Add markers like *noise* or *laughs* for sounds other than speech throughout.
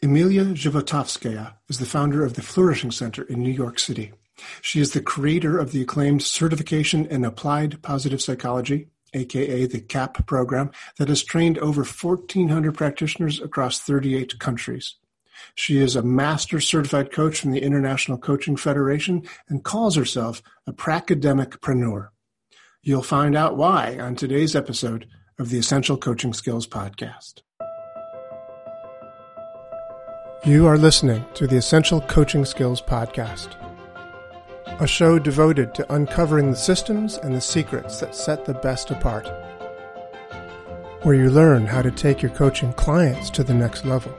Emiliya Zhivotovskaya is the founder of the Flourishing Center in New York City. She is the creator of the acclaimed Certification in Applied Positive Psychology, aka the CAPP program, that has trained over 1,400 practitioners across 38 countries. She is a master certified coach from the International Coaching Federation and calls herself a pracademicpreneur. You'll find out why on today's episode of the Essential Coaching Skills Podcast. You are listening to the Essential Coaching Skills Podcast, a show devoted to uncovering the systems and the secrets that set the best apart, where you learn how to take your coaching clients to the next level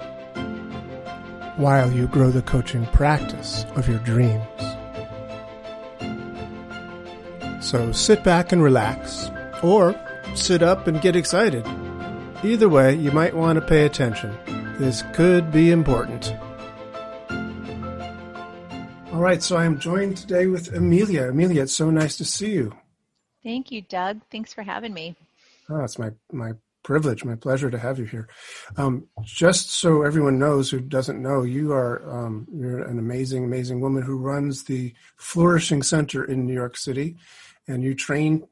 while you grow the coaching practice of your dreams. So sit back and relax, or sit up and get excited. Either way, you might want to pay attention. This could be important. All right, so I am joined today with Amelia. Amelia, it's so nice to see you. Thank you, Doug. Thanks for having me. Oh, it's my, my privilege, my pleasure to have you here. Um, just so everyone knows who doesn't know, you are um, you're an amazing, amazing woman who runs the Flourishing Center in New York City, and you train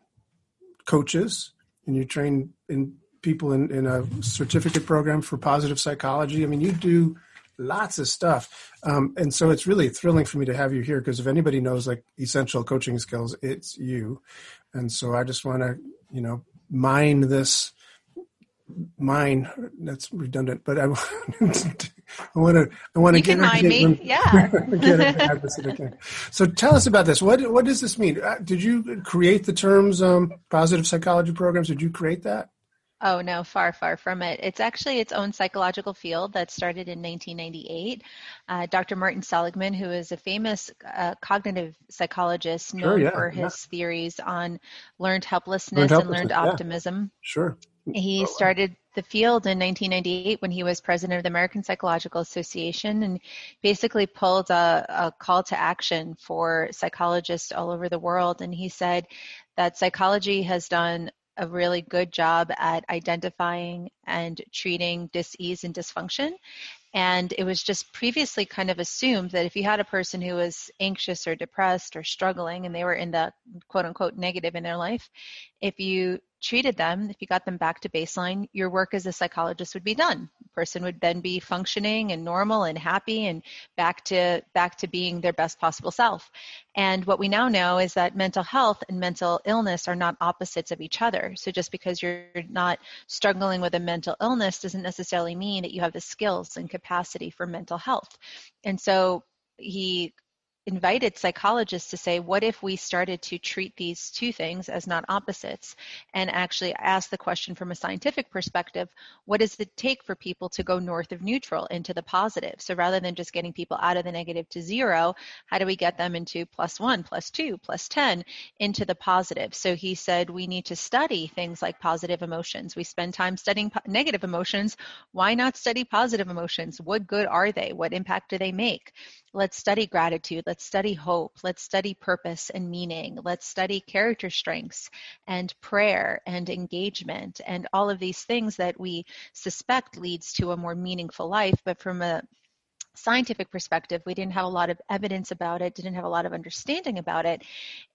coaches and you train in people in, in a certificate program for positive psychology. I mean, you do lots of stuff. Um, and so it's really thrilling for me to have you here because if anybody knows like essential coaching skills, it's you. And so I just want to, you know, mine this mine that's redundant but i, I *laughs* want to i want to get, get me? yeah. *laughs* Get so tell us about this. What what does this mean? Uh, did you create the terms um, positive psychology programs? Did you create that Oh no, far, far from it. It's actually its own psychological field that started in 1998. Uh, Dr. Martin Seligman, who is a famous uh, cognitive psychologist known sure, yeah, for his yeah. theories on learned helplessness, learned helplessness and learned yeah. optimism. Sure. He started the field in 1998 when he was president of the American Psychological Association and basically pulled a, a call to action for psychologists all over the world. And he said that psychology has done a really good job at identifying and treating disease and dysfunction. And it was just previously kind of assumed that if you had a person who was anxious or depressed or struggling and they were in the quote unquote negative in their life, if you treated them, if you got them back to baseline, your work as a psychologist would be done. Person would then be functioning and normal and happy and back to back to being their best possible self. And what we now know is that mental health and mental illness are not opposites of each other. So just because you're not struggling with a mental illness doesn't necessarily mean that you have the skills and capacity for mental health. And so he invited psychologists to say, what if we started to treat these two things as not opposites and actually ask the question from a scientific perspective, what does it take for people to go north of neutral into the positive? So rather than just getting people out of the negative to zero, how do we get them into plus one, plus two, plus 10 into the positive? So he said, we need to study things like positive emotions. We spend time studying po- negative emotions. Why not study positive emotions? What good are they? What impact do they make? Let's study gratitude. Let's study hope. Let's study purpose and meaning. Let's study character strengths and prayer and engagement and all of these things that we suspect leads to a more meaningful life. But from a scientific perspective, we didn't have a lot of evidence about it, didn't have a lot of understanding about it.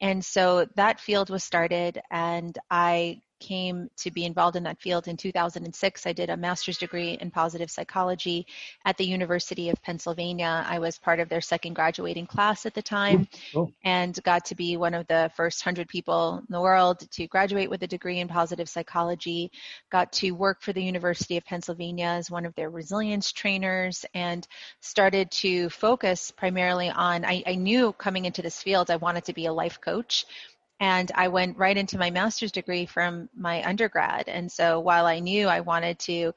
And so that field was started, and I came to be involved in that field in 2006. I did a master's degree in positive psychology at the University of Pennsylvania. I was part of their second graduating class at the time oh. and got to be one of the first 100 people in the world to graduate with a degree in positive psychology. Got to work for the University of Pennsylvania as one of their resilience trainers and started to focus primarily on. I, I knew coming into this field I wanted to be a life coach and I went right into my master's degree from my undergrad. And so while I knew I wanted to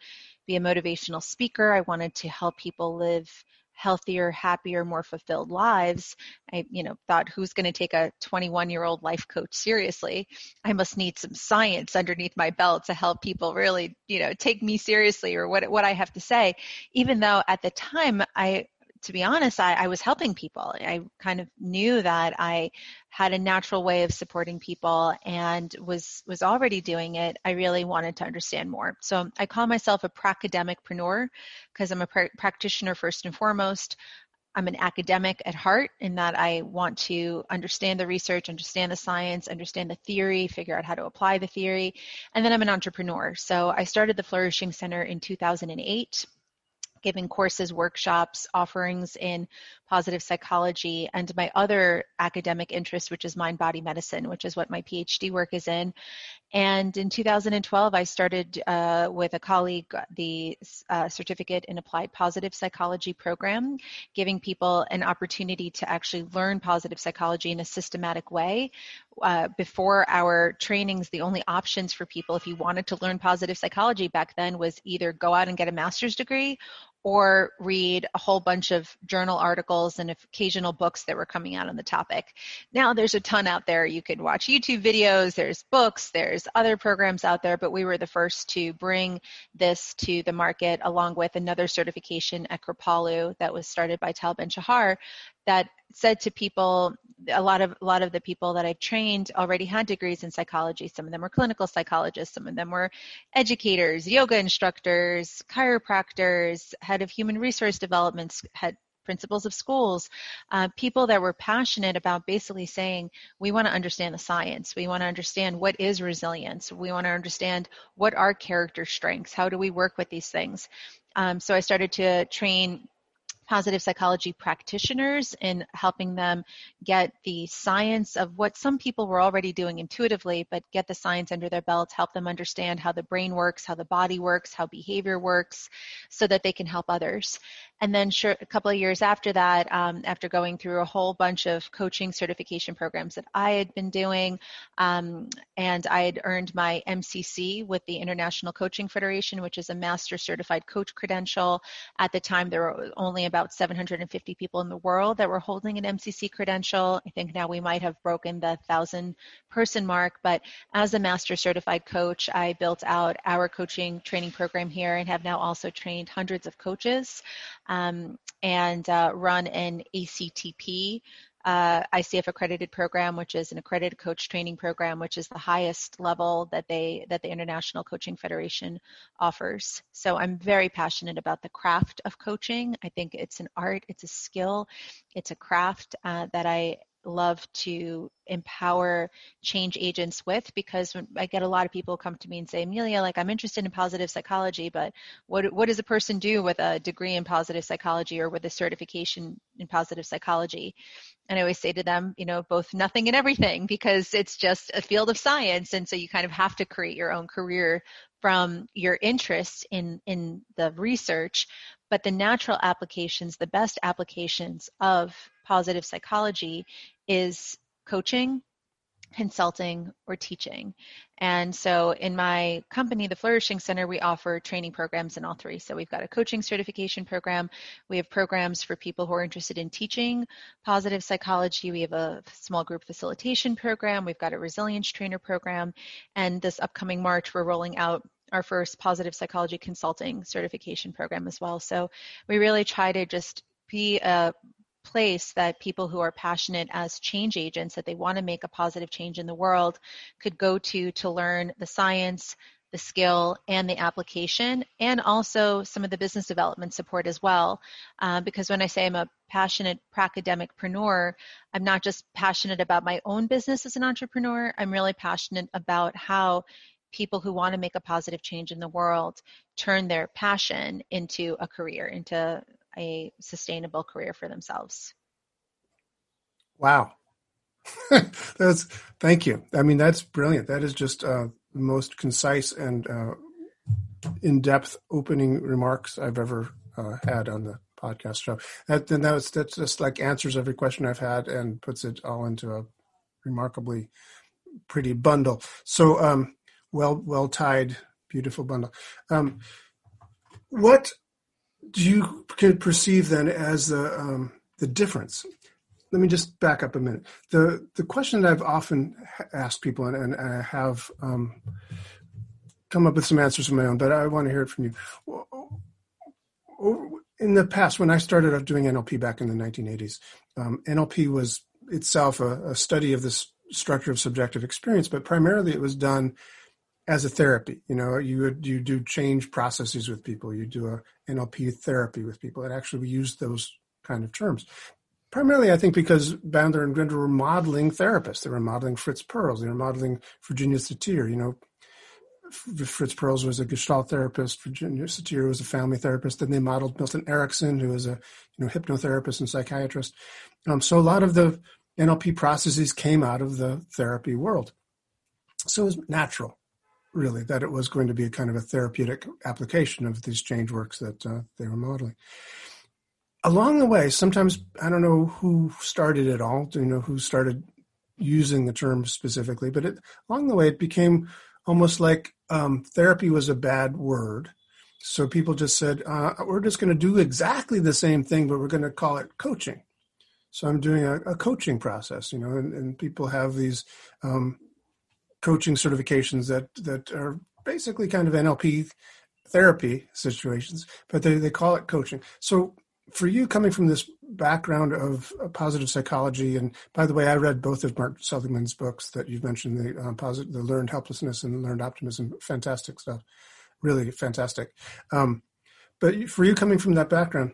be a motivational speaker, I wanted to help people live healthier, happier, more fulfilled lives. I, you know, thought who's going to take a 21 year old life coach seriously? I must need some science underneath my belt to help people really, you know, take me seriously or what what I have to say. Even though at the time I to be honest, I, I was helping people. I kind of knew that I had a natural way of supporting people and was was already doing it. I really wanted to understand more. So I call myself a pracademicpreneur because I'm a pr- practitioner first and foremost. I'm an academic at heart in that I want to understand the research, understand the science, understand the theory, figure out how to apply the theory. And then I'm an entrepreneur. So I started the Flourishing Center in 2008 giving courses, workshops, offerings in positive psychology, and my other academic interest, which is mind body medicine, which is what my PhD work is in. And in 2012, I started uh, with a colleague the uh, Certificate in Applied Positive Psychology program, giving people an opportunity to actually learn positive psychology in a systematic way. Uh, before our trainings, the only options for people, if you wanted to learn positive psychology back then, was either go out and get a master's degree or read a whole bunch of journal articles and occasional books that were coming out on the topic. Now there's a ton out there. You could watch YouTube videos, there's books, there's other programs out there, but we were the first to bring this to the market along with another certification at Kripalu that was started by Tal Ben Shahar that said to people a lot of a lot of the people that I've trained already had degrees in psychology. Some of them were clinical psychologists, some of them were educators, yoga instructors, chiropractors, head of human resource development, head principals of schools, uh, people that were passionate about basically saying, we want to understand the science. We want to understand what is resilience. We want to understand what are character strengths. How do we work with these things? Um, so I started to train positive psychology practitioners in helping them get the science of what some people were already doing intuitively, but get the science under their belt, help them understand how the brain works, how the body works, how behavior works, so that they can help others. And then sure, a couple of years after that, um, after going through a whole bunch of coaching certification programs that I had been doing, um, and I had earned my MCC with the International Coaching Federation, which is a master certified coach credential. At the time, there were only about 750 people in the world that were holding an MCC credential. I think now we might have broken the thousand person mark, but as a master certified coach, I built out our coaching training program here and have now also trained hundreds of coaches um, and uh, run an ACTP uh, ICF accredited program, which is an accredited coach training program, which is the highest level that they that the International Coaching Federation offers. So I'm very passionate about the craft of coaching. I think it's an art, it's a skill, it's a craft uh, that I love to empower change agents with because I get a lot of people come to me and say, Amelia, like I'm interested in positive psychology, but what what does a person do with a degree in positive psychology or with a certification in positive psychology? And I always say to them, you know, both nothing and everything because it's just a field of science, and so you kind of have to create your own career from your interest in in the research, but the natural applications, the best applications of positive psychology is coaching, consulting, or teaching. And so in my company, the Flourishing Center, we offer training programs in all three. So we've got a coaching certification program. We have programs for people who are interested in teaching positive psychology. We have a small group facilitation program. We've got a resilience trainer program. And this upcoming March, we're rolling out our first positive psychology consulting certification program as well. So we really try to just be a place that people who are passionate as change agents that they want to make a positive change in the world could go to to learn the science the skill and the application and also some of the business development support as well. Uh, because when i say i'm a passionate academicpreneur i'm not just passionate about my own business as an entrepreneur i'm really passionate about how people who want to make a positive change in the world turn their passion into a career into a sustainable career for themselves. Wow. *laughs* that's thank you. I mean, that's brilliant. That is just uh, the most concise and uh, in-depth opening remarks I've ever uh, had on the podcast show. That then that's that's just like answers every question I've had and puts it all into a remarkably pretty bundle. So um, well well tied, beautiful bundle. Um, what do you could perceive then as the um, the difference? Let me just back up a minute. The the question that I've often asked people and, and I have um, come up with some answers of my own, but I want to hear it from you. in the past, when I started doing NLP back in the 1980s, um, NLP was itself a, a study of this structure of subjective experience, but primarily it was done as a therapy. You know, you you do change processes with people. You do a NLP therapy with people. And actually, we use those kind of terms. Primarily, I think because Bandler and Grinder were modeling therapists. They were modeling Fritz Perls. They were modeling Virginia Satir. You know, Fritz Perls was a Gestalt therapist. Virginia Satir was a family therapist. Then they modeled Milton Erickson, who was a you know hypnotherapist and psychiatrist. Um, so a lot of the NLP processes came out of the therapy world. So it was natural, really, that it was going to be a kind of a therapeutic application of these change works that uh, they were modeling. Along the way, sometimes I don't know who started it all. You know who started using the term specifically? But it, along the way, it became almost like um, therapy was a bad word. So people just said, uh, we're just going to do exactly the same thing, but we're going to call it coaching. So I'm doing a, a coaching process, you know, and, and people have these um, coaching certifications that that are basically kind of NLP therapy situations, but they, they call it coaching. So for you coming from this background of positive psychology, and by the way, I read both of Mark Seligman's books that you've mentioned, the um, positive, the learned helplessness and learned optimism, fantastic stuff, really fantastic. Um, but for you coming from that background,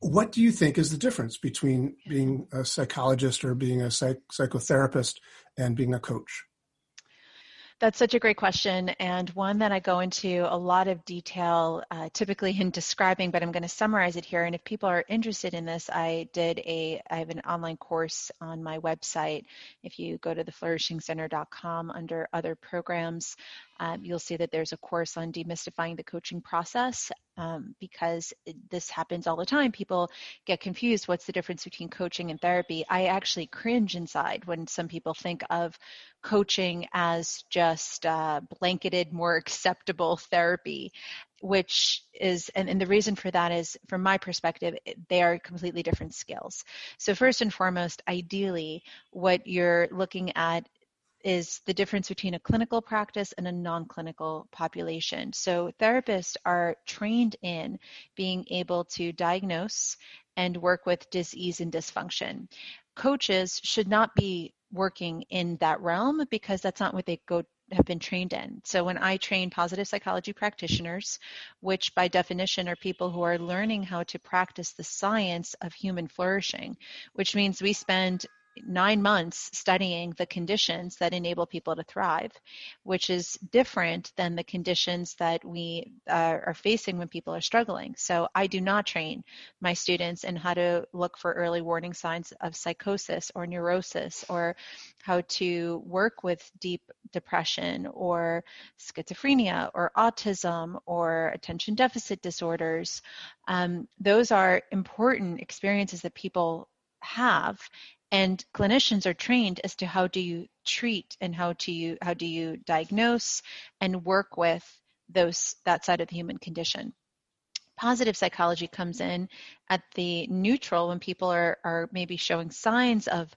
what do you think is the difference between being a psychologist or being a psych- psychotherapist and being a coach? That's such a great question, and one that I go into a lot of detail, uh, typically in describing, but I'm going to summarize it here. And if people are interested in this, I did a, I have an online course on my website. If you go to theflourishingcenter.com under other programs, um, you'll see that there's a course on demystifying the coaching process um, because this happens all the time. People get confused. What's the difference between coaching and therapy? I actually cringe inside when some people think of coaching as just uh, blanketed, more acceptable therapy, which is, and, and the reason for that is, from my perspective, they are completely different skills. So, first and foremost, ideally, what you're looking at is the difference between a clinical practice and a non-clinical population. So therapists are trained in being able to diagnose and work with disease and dysfunction. Coaches should not be working in that realm because that's not what they go have been trained in. So when I train positive psychology practitioners, which by definition are people who are learning how to practice the science of human flourishing, which means we spend nine months studying the conditions that enable people to thrive, which is different than the conditions that we uh, are facing when people are struggling. So I do not train my students in how to look for early warning signs of psychosis or neurosis or how to work with deep depression or schizophrenia or autism or attention deficit disorders. Um, those are important experiences that people have and clinicians are trained as to how do you treat and how do you how do you diagnose and work with those that side of the human condition. Positive psychology comes in at the neutral when people are, are maybe showing signs of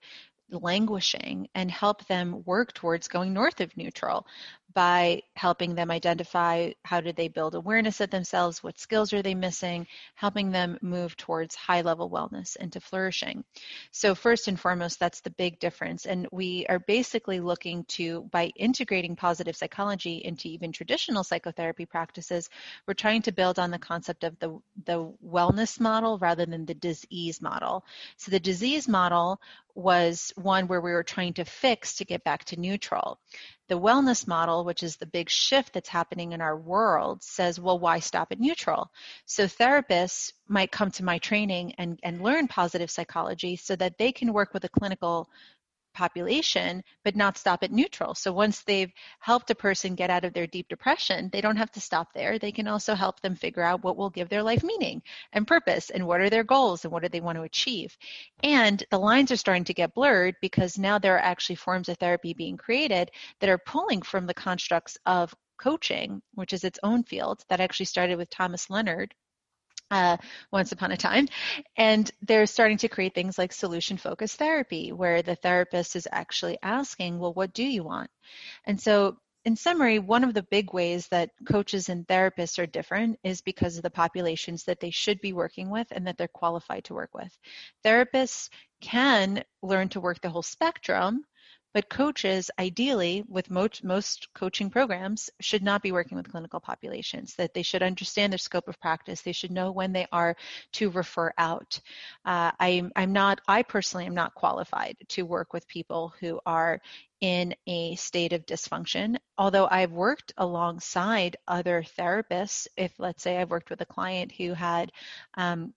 languishing and help them work towards going north of neutral by helping them identify how do they build awareness of themselves, what skills are they missing, helping them move towards high level wellness and to flourishing. So, first and foremost, that's the big difference. And we are basically looking to, by integrating positive psychology into even traditional psychotherapy practices, we're trying to build on the concept of the, the wellness model rather than the disease model. So, the disease model was one where we were trying to fix to get back to neutral. The wellness model, which is the big shift that's happening in our world, says, well, why stop at neutral? So therapists might come to my training and, and learn positive psychology so that they can work with a clinical population, but not stop at neutral. So once they've helped a person get out of their deep depression, they don't have to stop there. They can also help them figure out what will give their life meaning and purpose and what are their goals and what do they want to achieve. And the lines are starting to get blurred because now there are actually forms of therapy being created that are pulling from the constructs of coaching, which is its own field that actually started with Thomas Leonard uh, once upon a time. And they're starting to create things like solution focused therapy, where the therapist is actually asking, well, what do you want? And so in summary, one of the big ways that coaches and therapists are different is because of the populations that they should be working with and that they're qualified to work with. Therapists can learn to work the whole spectrum, but coaches, ideally, with most, most coaching programs, should not be working with clinical populations, that they should understand their scope of practice. They should know when they are to refer out. Uh, I'm, I'm not, I personally am not qualified to work with people who are in a state of dysfunction. Although I've worked alongside other therapists, if let's say I've worked with a client who had um,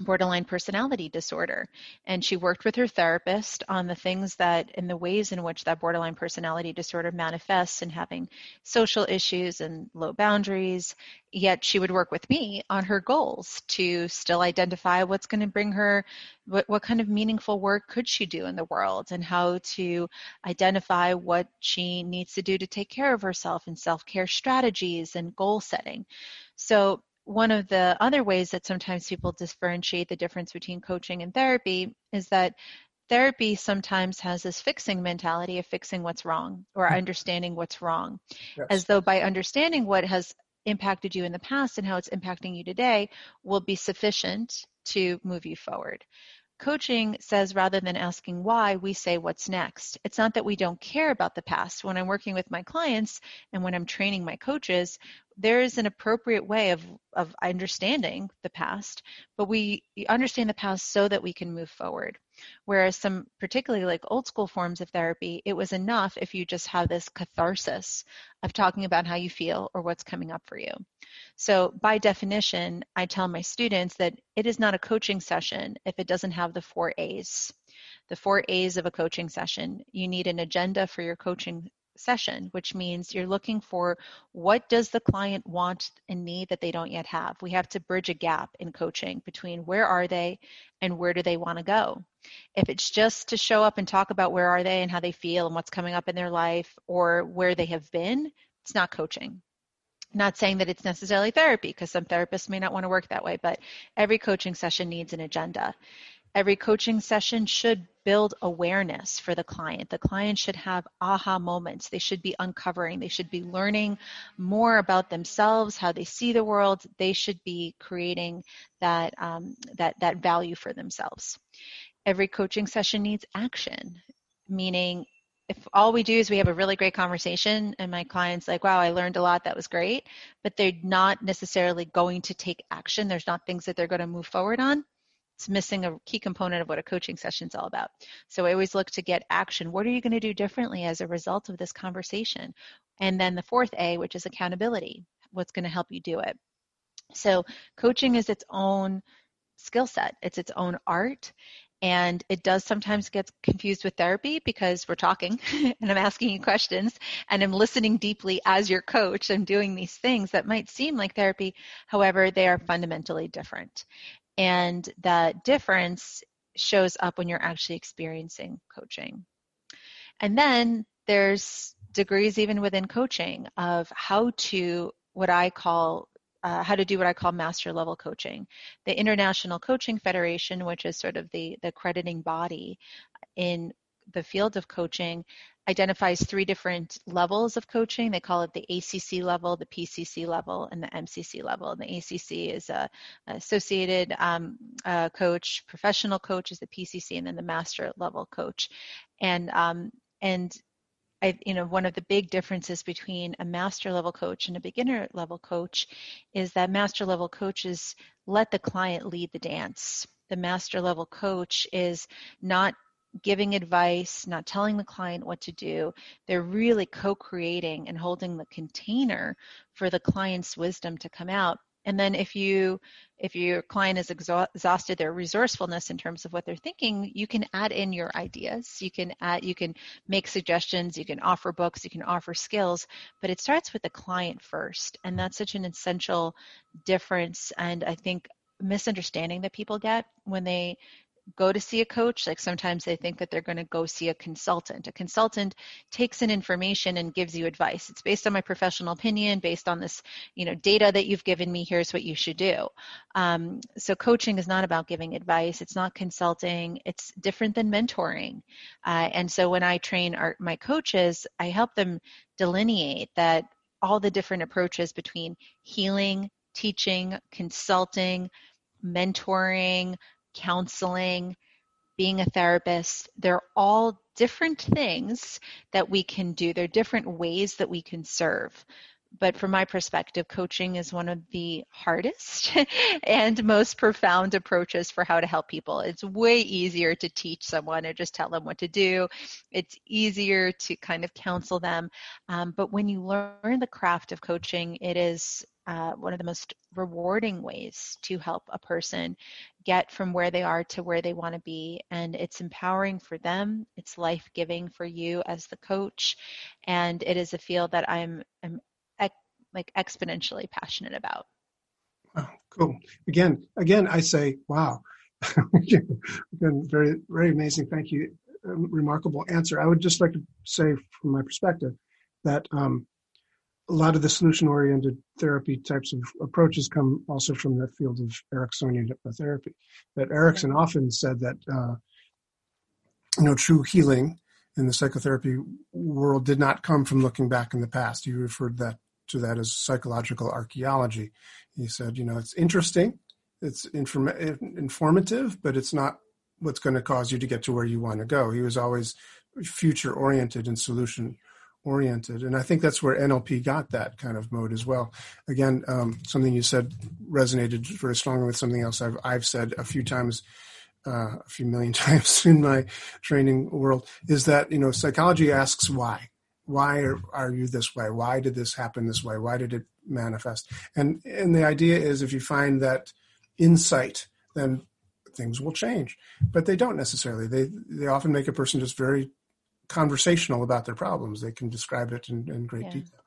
borderline personality disorder. And she worked with her therapist on the things that, in the ways in which that borderline personality disorder manifests and having social issues and low boundaries. Yet she would work with me on her goals to still identify what's going to bring her, what, what kind of meaningful work could she do in the world and how to identify what she needs to do to take care of herself and self care strategies and goal setting. So one of the other ways that sometimes people differentiate the difference between coaching and therapy is that therapy sometimes has this fixing mentality of fixing what's wrong or mm. understanding what's wrong yes. as though by understanding what has impacted you in the past and how it's impacting you today will be sufficient to move you forward Coaching says rather than asking why, we say what's next. It's not that we don't care about the past. When I'm working with my clients and when I'm training my coaches, there is an appropriate way of, of understanding the past, but we understand the past so that we can move forward. Whereas some, particularly like old school forms of therapy, it was enough if you just have this catharsis of talking about how you feel or what's coming up for you. So, by definition, I tell my students that it is not a coaching session if it doesn't have the four A's. The four A's of a coaching session. You need an agenda for your coaching session, which means you're looking for what does the client want and need that they don't yet have. We have to bridge a gap in coaching between where are they and where do they want to go. If it's just to show up and talk about where are they and how they feel and what's coming up in their life or where they have been, it's not coaching. Not saying that it's necessarily therapy because some therapists may not want to work that way, but every coaching session needs an agenda. Every coaching session should build awareness for the client. The client should have aha moments. They should be uncovering. They should be learning more about themselves, how they see the world. They should be creating that um, that that value for themselves. Every coaching session needs action, meaning if all we do is we have a really great conversation and my client's like wow i learned a lot that was great but they're not necessarily going to take action there's not things that they're going to move forward on it's missing a key component of what a coaching session is all about so i always look to get action what are you going to do differently as a result of this conversation and then the fourth a which is accountability what's going to help you do it so coaching is its own skill set it's its own art and it does sometimes get confused with therapy because we're talking *laughs* and I'm asking you questions and I'm listening deeply as your coach. I'm doing these things that might seem like therapy. However, they are fundamentally different. And that difference shows up when you're actually experiencing coaching. And then there's degrees even within coaching of how to what I call uh, how to do what I call master level coaching. The International Coaching Federation, which is sort of the, the crediting body in the field of coaching, identifies three different levels of coaching. They call it the ACC level, the PCC level, and the MCC level. And the ACC is a, associated um, uh, coach, professional coach is the PCC, and then the master level coach. And um, and I, you know, one of the big differences between a master level coach and a beginner level coach is that master level coaches let the client lead the dance. The master level coach is not giving advice, not telling the client what to do. They're really co creating and holding the container for the client's wisdom to come out. And then if you if your client has exhausted their resourcefulness in terms of what they're thinking, you can add in your ideas. You can add you can make suggestions, you can offer books, you can offer skills, but it starts with the client first. And that's such an essential difference and I think misunderstanding that people get when they go to see a coach like sometimes they think that they're going to go see a consultant. A consultant takes in information and gives you advice. It's based on my professional opinion based on this you know data that you've given me here's what you should do. Um, so coaching is not about giving advice. It's not consulting. It's different than mentoring. Uh, and so when i train our, my coaches i help them delineate that all the different approaches between healing teaching consulting mentoring counseling, being a therapist, they're all different things that we can do. They're different ways that we can serve. But from my perspective, coaching is one of the hardest *laughs* and most profound approaches for how to help people. It's way easier to teach someone or just tell them what to do. It's easier to kind of counsel them. Um, but when you learn the craft of coaching, it is uh, one of the most rewarding ways to help a person get from where they are to where they want to be. And it's empowering for them, it's life giving for you as the coach. And it is a field that I'm, I'm like exponentially passionate about. Oh, cool. Again, again, I say, wow. *laughs* again, very, very amazing. Thank you. Remarkable answer. I would just like to say, from my perspective, that um, a lot of the solution oriented therapy types of approaches come also from the field of Ericksonian hypnotherapy. That Erickson often said that uh, you know true healing in the psychotherapy world did not come from looking back in the past. He referred that to that as psychological archaeology. He said, you know, it's interesting, it's inform- informative, but it's not what's going to cause you to get to where you want to go. He was always future oriented and solution oriented. And I think that's where NLP got that kind of mode as well. Again, um, something you said resonated very strongly with something else I've, I've said a few times, uh, a few million *laughs* times in my training world is that, you know, psychology asks why. Why are, are you this way? Why did this happen this way? Why did it manifest? And, and the idea is if you find that insight, then things will change. But they don't necessarily. They, they often make a person just very conversational about their problems. They can describe it in, in great yeah. detail.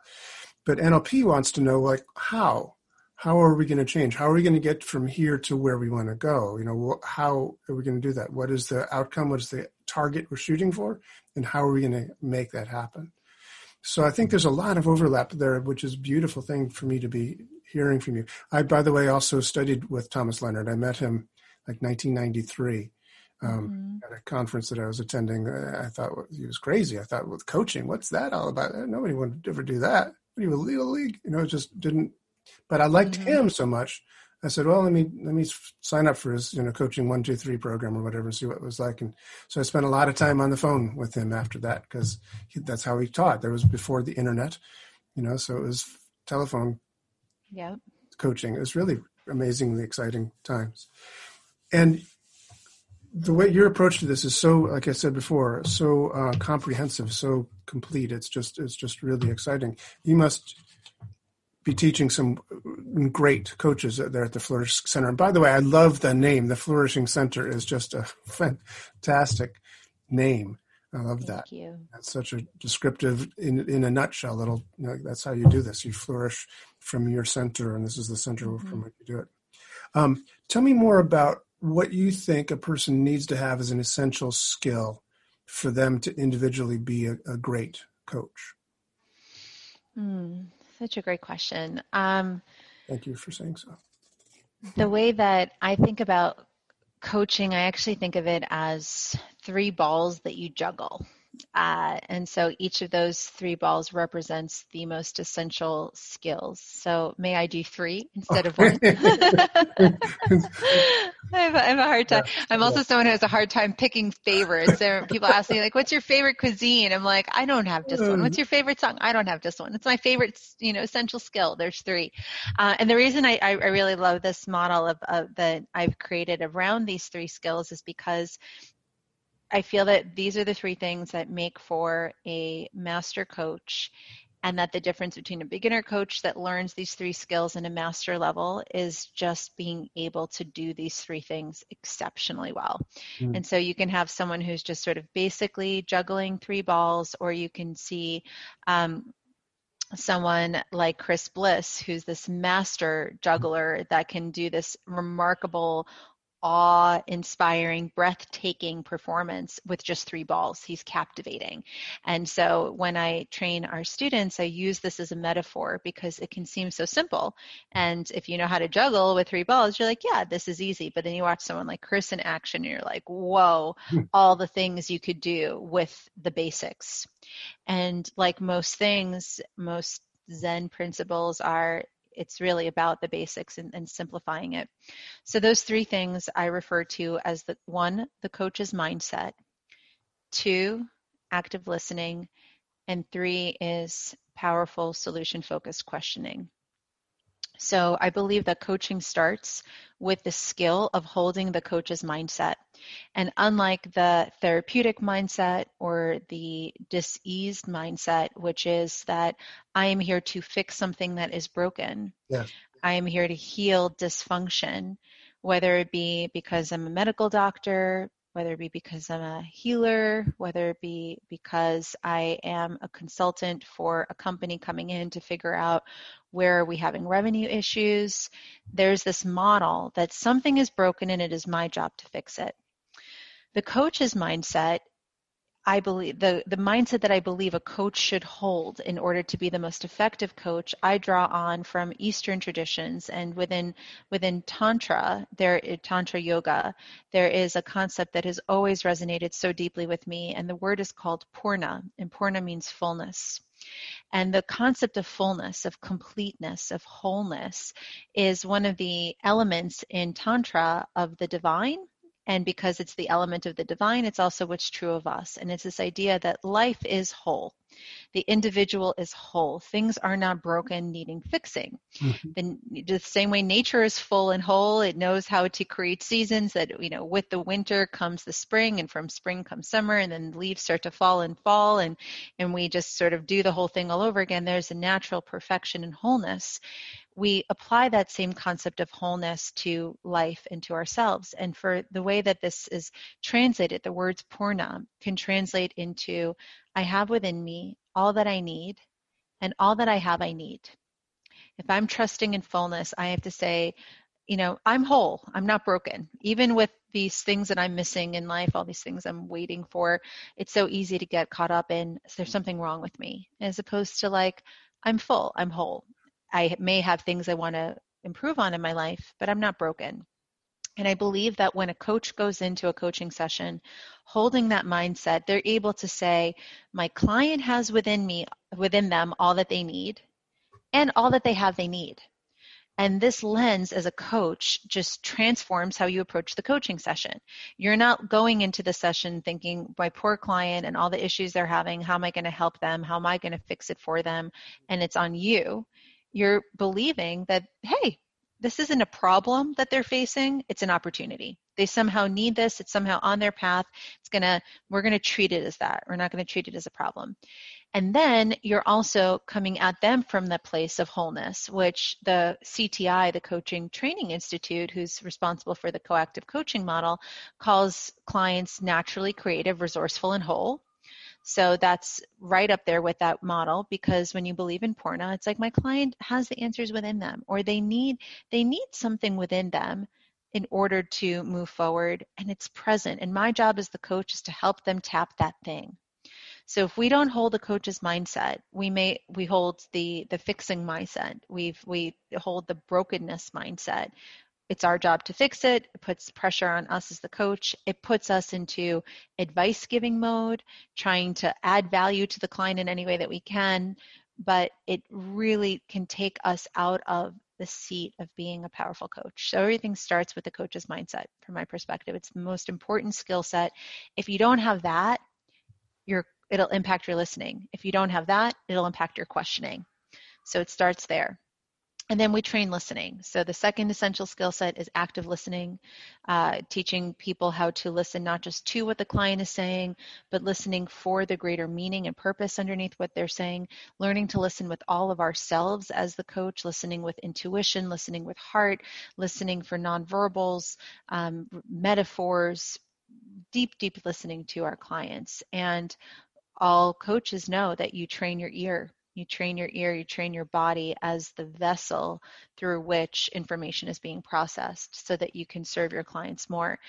But NLP wants to know like how how are we going to change? How are we going to get from here to where we want to go? You know, how are we going to do that? What is the outcome? What is the target we're shooting for? And how are we going to make that happen? So I think there's a lot of overlap there, which is a beautiful thing for me to be hearing from you. I, by the way, also studied with Thomas Leonard. I met him like 1993 um, mm-hmm. at a conference that I was attending. I thought he was crazy. I thought with coaching, what's that all about? Nobody would ever do that. What are you a little league? You know, it just didn't. But I liked mm-hmm. him so much. I said, well, let me let me sign up for his you know coaching one two three program or whatever, and see what it was like. And so I spent a lot of time on the phone with him after that because that's how he taught. There was before the internet, you know, so it was telephone. Yeah. Coaching. It was really amazingly exciting times. And the way your approach to this is so, like I said before, so uh, comprehensive, so complete. It's just, it's just really exciting. You must be teaching some great coaches there at the Flourish Center. And by the way, I love the name. The Flourishing Center is just a *laughs* fantastic name. I love that. Thank that. You. That's such a descriptive, in in a nutshell. Little, you know, that's how you do this. You flourish from your center, and this is the center mm-hmm. from which you do it. Um, tell me more about what you think a person needs to have as an essential skill for them to individually be a, a great coach? Mm, such a great question. Um, Thank you for saying so. The way that I think about coaching, I actually think of it as three balls that you juggle. Uh, and so each of those three balls represents the most essential skills. So may I do three instead of one? *laughs* I, have, I, have, a hard time. I'm also someone who has a hard time picking favorites. There, people ask me like, "What's your favorite cuisine?" I'm like, "I don't have just one." What's your favorite song? I don't have just one. It's my favorite, you know, essential skill. There's three. Uh, and the reason I, I, really love this model of, of that I've created around these three skills is because I feel that these are the three things that make for a master coach and that the difference between a beginner coach that learns these three skills and a master level is just being able to do these three things exceptionally well. Mm. And so you can have someone who's just sort of basically juggling three balls, or you can see um, someone like Chris Bliss, who's this master juggler that can do this remarkable awe inspiring, breathtaking performance with just three balls. He's captivating. And so when I train our students, I use this as a metaphor because it can seem so simple. And if you know how to juggle with three balls, you're like, yeah, this is easy. But then you watch someone like Chris in action and you're like, whoa, hmm. all the things you could do with the basics. And like most things, most Zen principles are it's really about the basics and, and, simplifying it. So those three things I refer to as the one, the coach's mindset, two, active listening, and three is powerful solution focused questioning. So I believe that coaching starts with the skill of holding the coach's mindset. And unlike the therapeutic mindset or the diseased mindset, which is that I am here to fix something that is broken, yes. I am here to heal dysfunction, whether it be because I'm a medical doctor, whether it be because I'm a healer, whether it be because I am a consultant for a company coming in to figure out where are we having revenue issues. There's this model that something is broken and it is my job to fix it. The coach's mindset I believe the, the mindset that I believe a coach should hold in order to be the most effective coach, I draw on from Eastern traditions and within within Tantra, there eh, Tantra yoga, there is a concept that has always resonated so deeply with me, and the word is called Purna, and Purna means fullness. And the concept of fullness, of completeness, of wholeness is one of the elements in Tantra of the divine and because it's the element of the divine, it's also what's true of us. And it's this idea that life is whole. The individual is whole. Things are not broken, needing fixing. Mm-hmm. The, the same way nature is full and whole, it knows how to create seasons that, you know, with the winter comes the spring and from spring comes summer and then leaves start to fall and fall and, and we just sort of do the whole thing all over again. There's a natural perfection and wholeness we apply that same concept of wholeness to life and to ourselves. And for the way that this is translated, the words purna can translate into I have within me all that I need, and all that I have, I need. If I'm trusting in fullness, I have to say, you know, I'm whole. I'm not broken. Even with these things that I'm missing in life, all these things I'm waiting for, it's so easy to get caught up in there's something wrong with me, as opposed to like, I'm full, I'm whole. I may have things I want to improve on in my life, but I'm not broken. And I believe that when a coach goes into a coaching session holding that mindset, they're able to say, my client has within me, within them all that they need and all that they have they need. And this lens as a coach just transforms how you approach the coaching session. You're not going into the session thinking, my poor client and all the issues they're having, how am I going to help them? How am I going to fix it for them? And it's on you you're believing that, hey, this isn't a problem that they're facing, it's an opportunity. They somehow need this, it's somehow on their path. It's gonna, we're gonna treat it as that. We're not gonna treat it as a problem. And then you're also coming at them from the place of wholeness, which the CTI, the Coaching Training Institute, who's responsible for the coactive coaching model, calls clients naturally creative, resourceful, and whole. So that's right up there with that model because when you believe in Purna, it's like my client has the answers within them or they need they need something within them in order to move forward and it's present. And my job as the coach is to help them tap that thing. So if we don't hold the coach's mindset, we may we hold the the fixing mindset. We've we hold the brokenness mindset it's our job to fix it. It puts pressure on us as the coach. It puts us into advice giving mode, trying to add value to the client in any way that we can. But it really can take us out of the seat of being a powerful coach. So everything starts with the coach's mindset, from my perspective. It's the most important skill set. If you don't have that, you it'll impact your listening. If you don't have that, it'll impact your questioning. So it starts there. And then we train listening. So the second essential skill set is active listening, uh, teaching people how to listen not just to what the client is saying, but listening for the greater meaning and purpose underneath what they're saying, learning to listen with all of ourselves as the coach, listening with intuition, listening with heart, listening for nonverbals, um, metaphors, deep, deep listening to our clients. And all coaches know that you train your ear You train your ear, you train your body as the vessel through which information is being processed so that you can serve your clients more.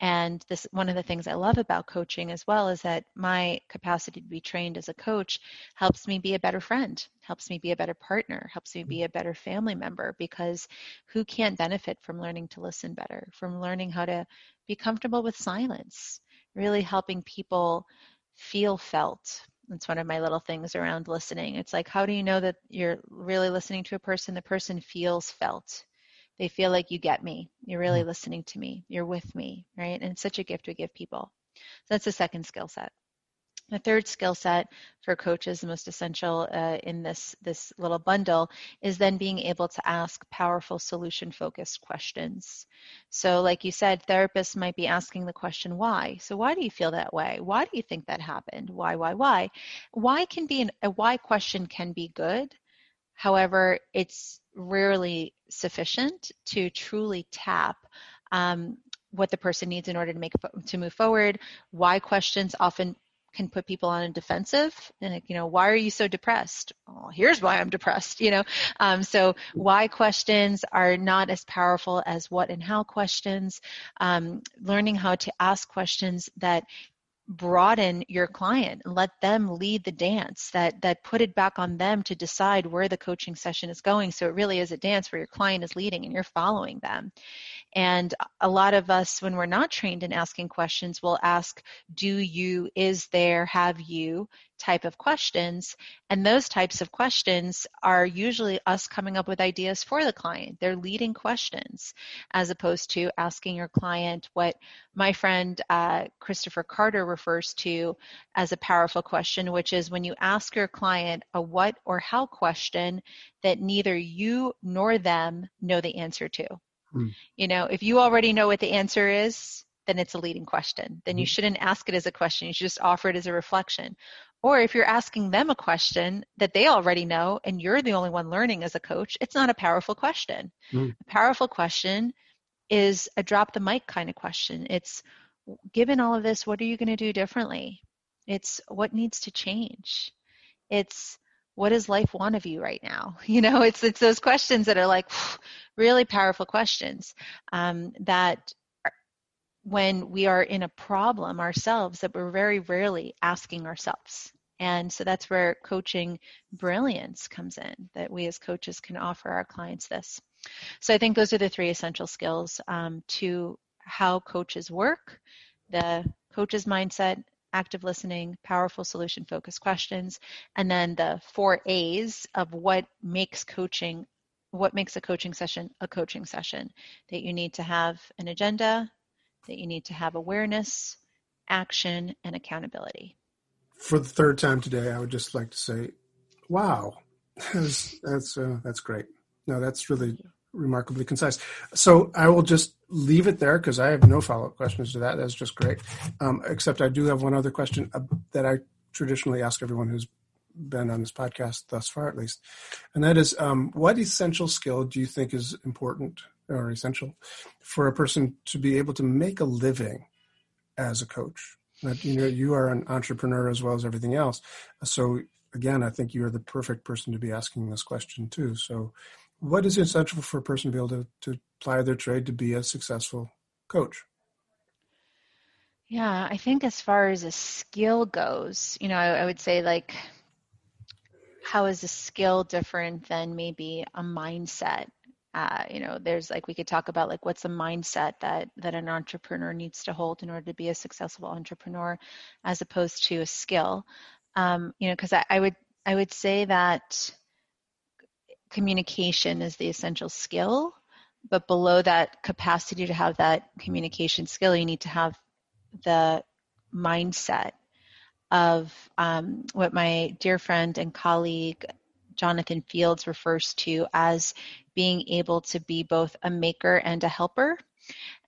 And this one of the things I love about coaching as well is that my capacity to be trained as a coach helps me be a better friend, helps me be a better partner, helps me be a better family member because who can't benefit from learning to listen better, from learning how to be comfortable with silence, really helping people feel felt, that's one of my little things around listening. It's like, how do you know that you're really listening to a person? The person feels felt. They feel like you get me. You're really mm-hmm. listening to me. You're with me, right? And it's such a gift we give people. So that's the second skill set. The third skill set for coaches, the most essential uh, in this this little bundle, is then being able to ask powerful solution-focused questions. So, like you said, therapists might be asking the question, "Why?" So, why do you feel that way? Why do you think that happened? Why? Why? Why? Why can be an, a why question can be good. However, it's rarely sufficient to truly tap um, what the person needs in order to make to move forward. Why questions often can put people on a defensive and like, you know why are you so depressed? Oh, here's why i'm depressed you know? Um, so why questions are not as powerful as what and how questions. Um, learning how to ask questions that broaden your client and let them lead the dance that that put it back on them to decide where the coaching session is going. So it really is a dance where your client is leading and you're following them. And a lot of us, when we're not trained in asking questions, will ask, do you, is there, have you type of questions. And those types of questions are usually us coming up with ideas for the client. They're leading questions as opposed to asking your client what my friend uh, Christopher Carter refers to as a powerful question, which is when you ask your client a what or how question that neither you nor them know the answer to. Mm. You know, if you already know what the answer is, then it's a leading question. Then you hmm. shouldn't ask it as a question. You should just offer it as a reflection. Or if you're asking them a question that they already know and you're the only one learning as a coach, it's not a powerful question. Mm. A powerful question is a drop the mic kind of question. It's given all of this, what are you going to do differently? It's what needs to change. It's what does life want of you right now? *laughs* You know, it's it's those questions that are like really powerful questions um, that when we are in a problem ourselves that we're very rarely asking ourselves. And so that's where coaching brilliance comes in, that we as coaches can offer our clients this. So I think those are the three essential skills um, to how coaches work the coach's mindset, active listening, powerful solution focused questions, and then the four A's of what makes coaching, what makes a coaching session a coaching session. That you need to have an agenda, that you need to have awareness, action, and accountability. For the third time today, I would just like to say, wow, that's that's, uh, that's great. No, that's really remarkably concise. So I will just leave it there because I have no follow up questions to that. That's just great. Um, except I do have one other question uh, that I traditionally ask everyone who's been on this podcast thus far, at least, and that is, um, what essential skill do you think is important or essential for a person to be able to make a living as a coach? That you know, you are an entrepreneur as well as everything else. So again, I think you are the perfect person to be asking this question too. So what is essential for a person to be able to, to apply their trade to be a successful coach? Yeah, I think as far as a skill goes, you know, I, I would say like, how is a skill different than maybe a mindset? Uh, you know, there's like we could talk about like what's the mindset that that an entrepreneur needs to hold in order to be a successful entrepreneur, as opposed to a skill. Um, you know, because I, I would I would say that communication is the essential skill, but below that capacity to have that communication skill, you need to have the mindset of um, what my dear friend and colleague Jonathan Fields refers to as being able to be both a maker and a helper.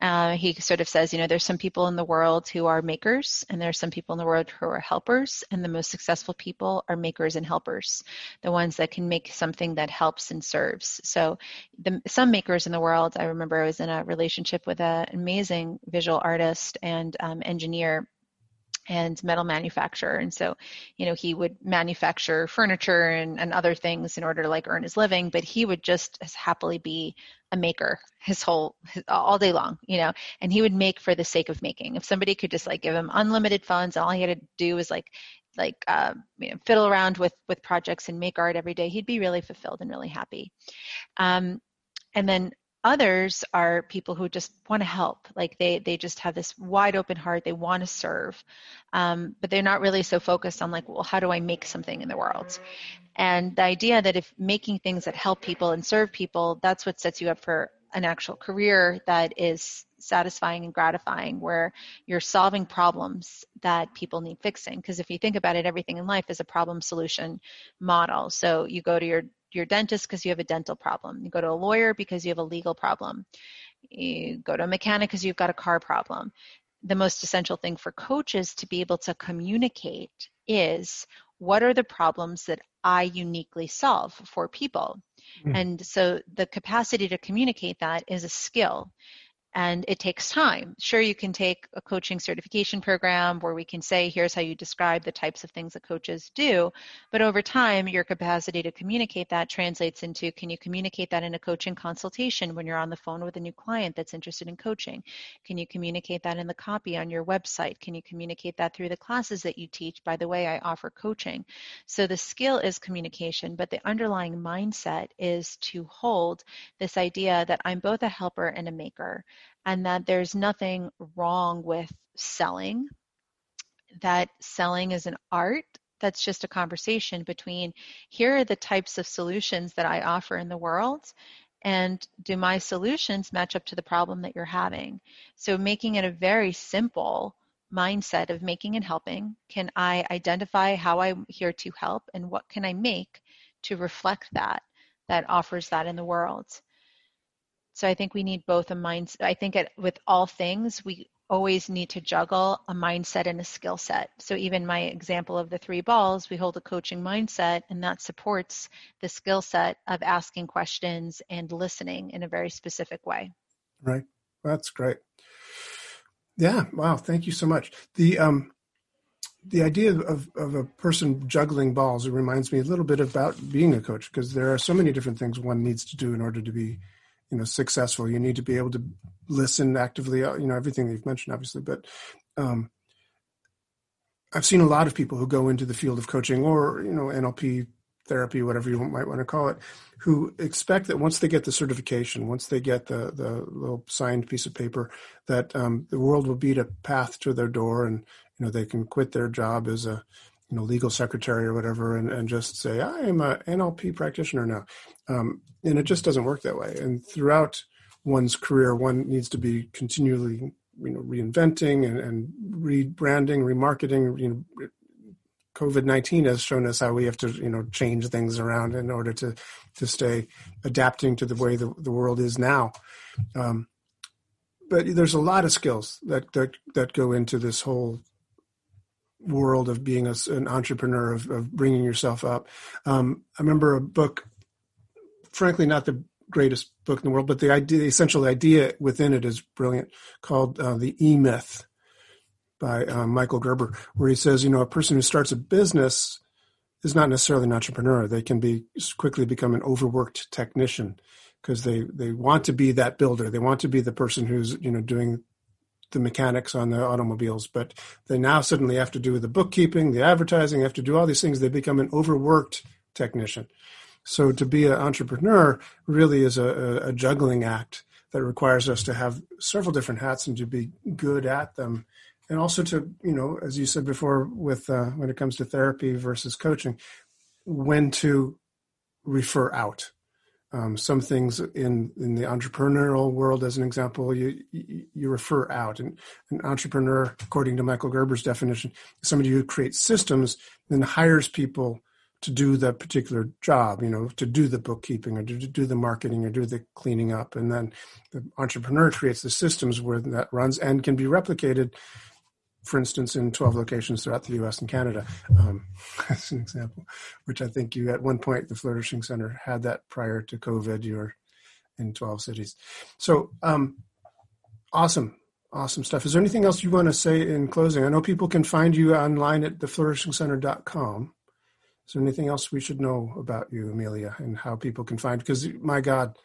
Uh, he sort of says, you know, there's some people in the world who are makers, and there's some people in the world who are helpers, and the most successful people are makers and helpers, the ones that can make something that helps and serves. So, the, some makers in the world, I remember I was in a relationship with an amazing visual artist and um, engineer and metal manufacturer. And so, you know, he would manufacture furniture and, and other things in order to like earn his living, but he would just as happily be a maker his whole his, all day long, you know, and he would make for the sake of making. If somebody could just like give him unlimited funds all he had to do was like like uh, you know, fiddle around with with projects and make art every day, he'd be really fulfilled and really happy. Um, and then others are people who just want to help like they they just have this wide open heart they want to serve um, but they're not really so focused on like well how do i make something in the world? And the idea that if making things that help people and serve people that's what sets you up for an actual career that is satisfying and gratifying where you're solving problems that people need fixing. Because if you think about it everything in life is a problem solution model. So you go to your your dentist because you have a dental problem. You go to a lawyer because you have a legal problem. You go to a mechanic because you've got a car problem. The most essential thing for coaches to be able to communicate is what are the problems that I uniquely solve for people? Mm. And so the capacity to communicate that is a skill and it takes time. Sure, you can take a coaching certification program where we can say, here's how you describe the types of things that coaches do. But over time, your capacity to communicate that translates into can you communicate that in a coaching consultation when you're on the phone with a new client that's interested in coaching? Can you communicate that in the copy on your website? Can you communicate that through the classes that you teach? By the way, I offer coaching. So the skill is communication, but the underlying mindset is to hold this idea that I'm both a helper and a maker and that there's nothing wrong with selling, that selling is an art. That's just a conversation between here are the types of solutions that I offer in the world, and do my solutions match up to the problem that you're having? So, making it a very simple mindset of making and helping. Can I identify how I'm here to help, and what can I make to reflect that, that offers that in the world? So I think we need both a mind. I think it, with all things, we always need to juggle a mindset and a skill set. So even my example of the three balls, we hold a coaching mindset, and that supports the skill set of asking questions and listening in a very specific way. Right. That's great. Yeah. Wow. Thank you so much. The um, the idea of, of a person juggling balls it reminds me a little bit about being a coach because there are so many different things one needs to do in order to be you know successful. You need to be able to listen actively uh, you know everything that you've mentioned obviously but um, i've seen a lot of people who go into the field of coaching or you know nlp therapy whatever you might want to call it who expect that once they get the certification once they get the the little signed piece of paper that um, the world will beat a path to their door and you know they can quit their job as a you know legal secretary or whatever and, and just say i am a nlp practitioner now. Um, and it just doesn't work that way. And throughout one's career one needs to be continually you know reinventing and, and rebranding remarketing you know covid-19 has shown us how we have to you know change things around in order to to stay adapting to the way the, the world is now. Um, but there's a lot of skills that, that that go into this whole world of being a, an entrepreneur of, of, bringing yourself up. Um, I remember a book, frankly, not the greatest book in the world, but the idea, the essential idea within it is brilliant, called uh, the E Myth by uh, Michael Gerber, where he says, you know, a person who starts a business is not necessarily an entrepreneur. They can be quickly become an overworked technician because they they want to be that builder. They want to be the person who's you know doing the mechanics on the automobiles, but they now suddenly have to do the bookkeeping, the advertising, have to do all these things. They become an overworked technician. So to be an entrepreneur really is a, a juggling act that requires us to have several different hats and to be good at them. And also to, you know, as you said before, with uh, when it comes to therapy versus coaching, when to refer out um, some things in in the entrepreneurial world, as an example, you you, refer out. And an entrepreneur, according to Michael Gerber's definition, is somebody who creates systems and hires people to do that particular job. You know, to do the bookkeeping or to do the marketing or do the cleaning up, and then the entrepreneur creates the systems where that runs and can be replicated for instance, in 12 locations throughout the US and Canada, um, *laughs* as an example, which I think you at one point, the Flourishing Center had that prior to COVID. You were in 12 cities. So, um, awesome. Awesome stuff. Is there anything else you want to say in closing? I know people can find you online at theflourishingcenter.com. Is there anything else we should know about you, Emiliya, and how people can find? Because my God,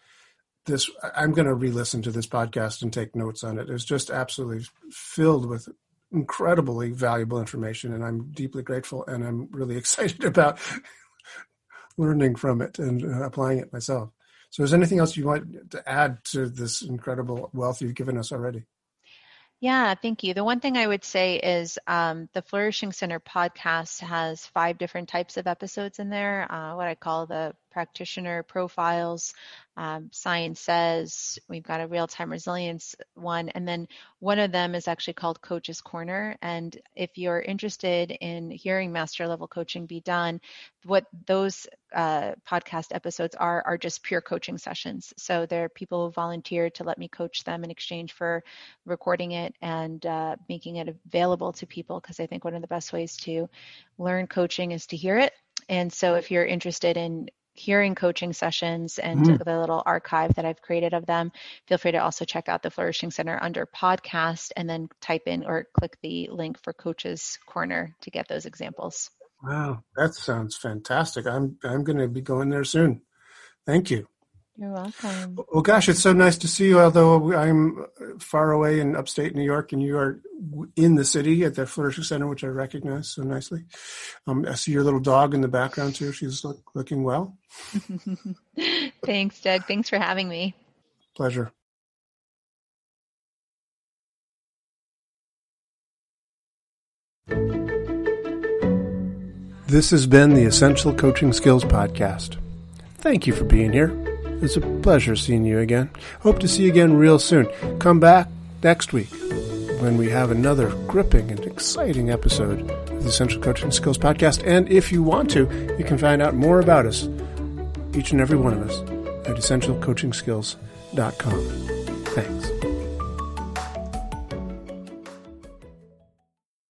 this I'm going to re-listen to this podcast and take notes on it. It's just absolutely filled with incredibly valuable information, and I'm deeply grateful, and I'm really *laughs* excited about learning from it and uh, applying it myself. So, is anything else you want to add to this incredible wealth you've given us already? Yeah, thank you. The one thing I would say is um, the Flourishing Center podcast has five different types of episodes in there, uh, what I call the practitioner profiles. Um, science says we've got a real time resilience one, and then one of them is actually called Coach's Corner. And if you're interested in hearing master level coaching be done, what those uh, podcast episodes are are just pure coaching sessions. So there are people who volunteer to let me coach them in exchange for recording it and uh, making it available to people because I think one of the best ways to learn coaching is to hear it. And so if you're interested in hearing coaching sessions and mm. the little archive that I've created of them, feel free to also check out the Flourishing Center under podcast and then type in or click the link for Coach's Corner to get those examples. Wow, that sounds fantastic. I'm I'm going to be going there soon. Thank you. You're welcome. Well, gosh, it's so nice to see you. Although I'm far away in upstate New York, and you are in the city at the Flourishing Center, which I recognize so nicely. Um, I see your little dog in the background too. She's look, looking well. *laughs* Thanks, Doug. Thanks for having me. Pleasure. This has been the Essential Coaching Skills Podcast. Thank you for being here. It's a pleasure seeing you again. Hope to see you again real soon. Come back next week when we have another gripping and exciting episode of the Essential Coaching Skills Podcast. And if you want to, you can find out more about us, each and every one of us, at essentialcoachingskills.com.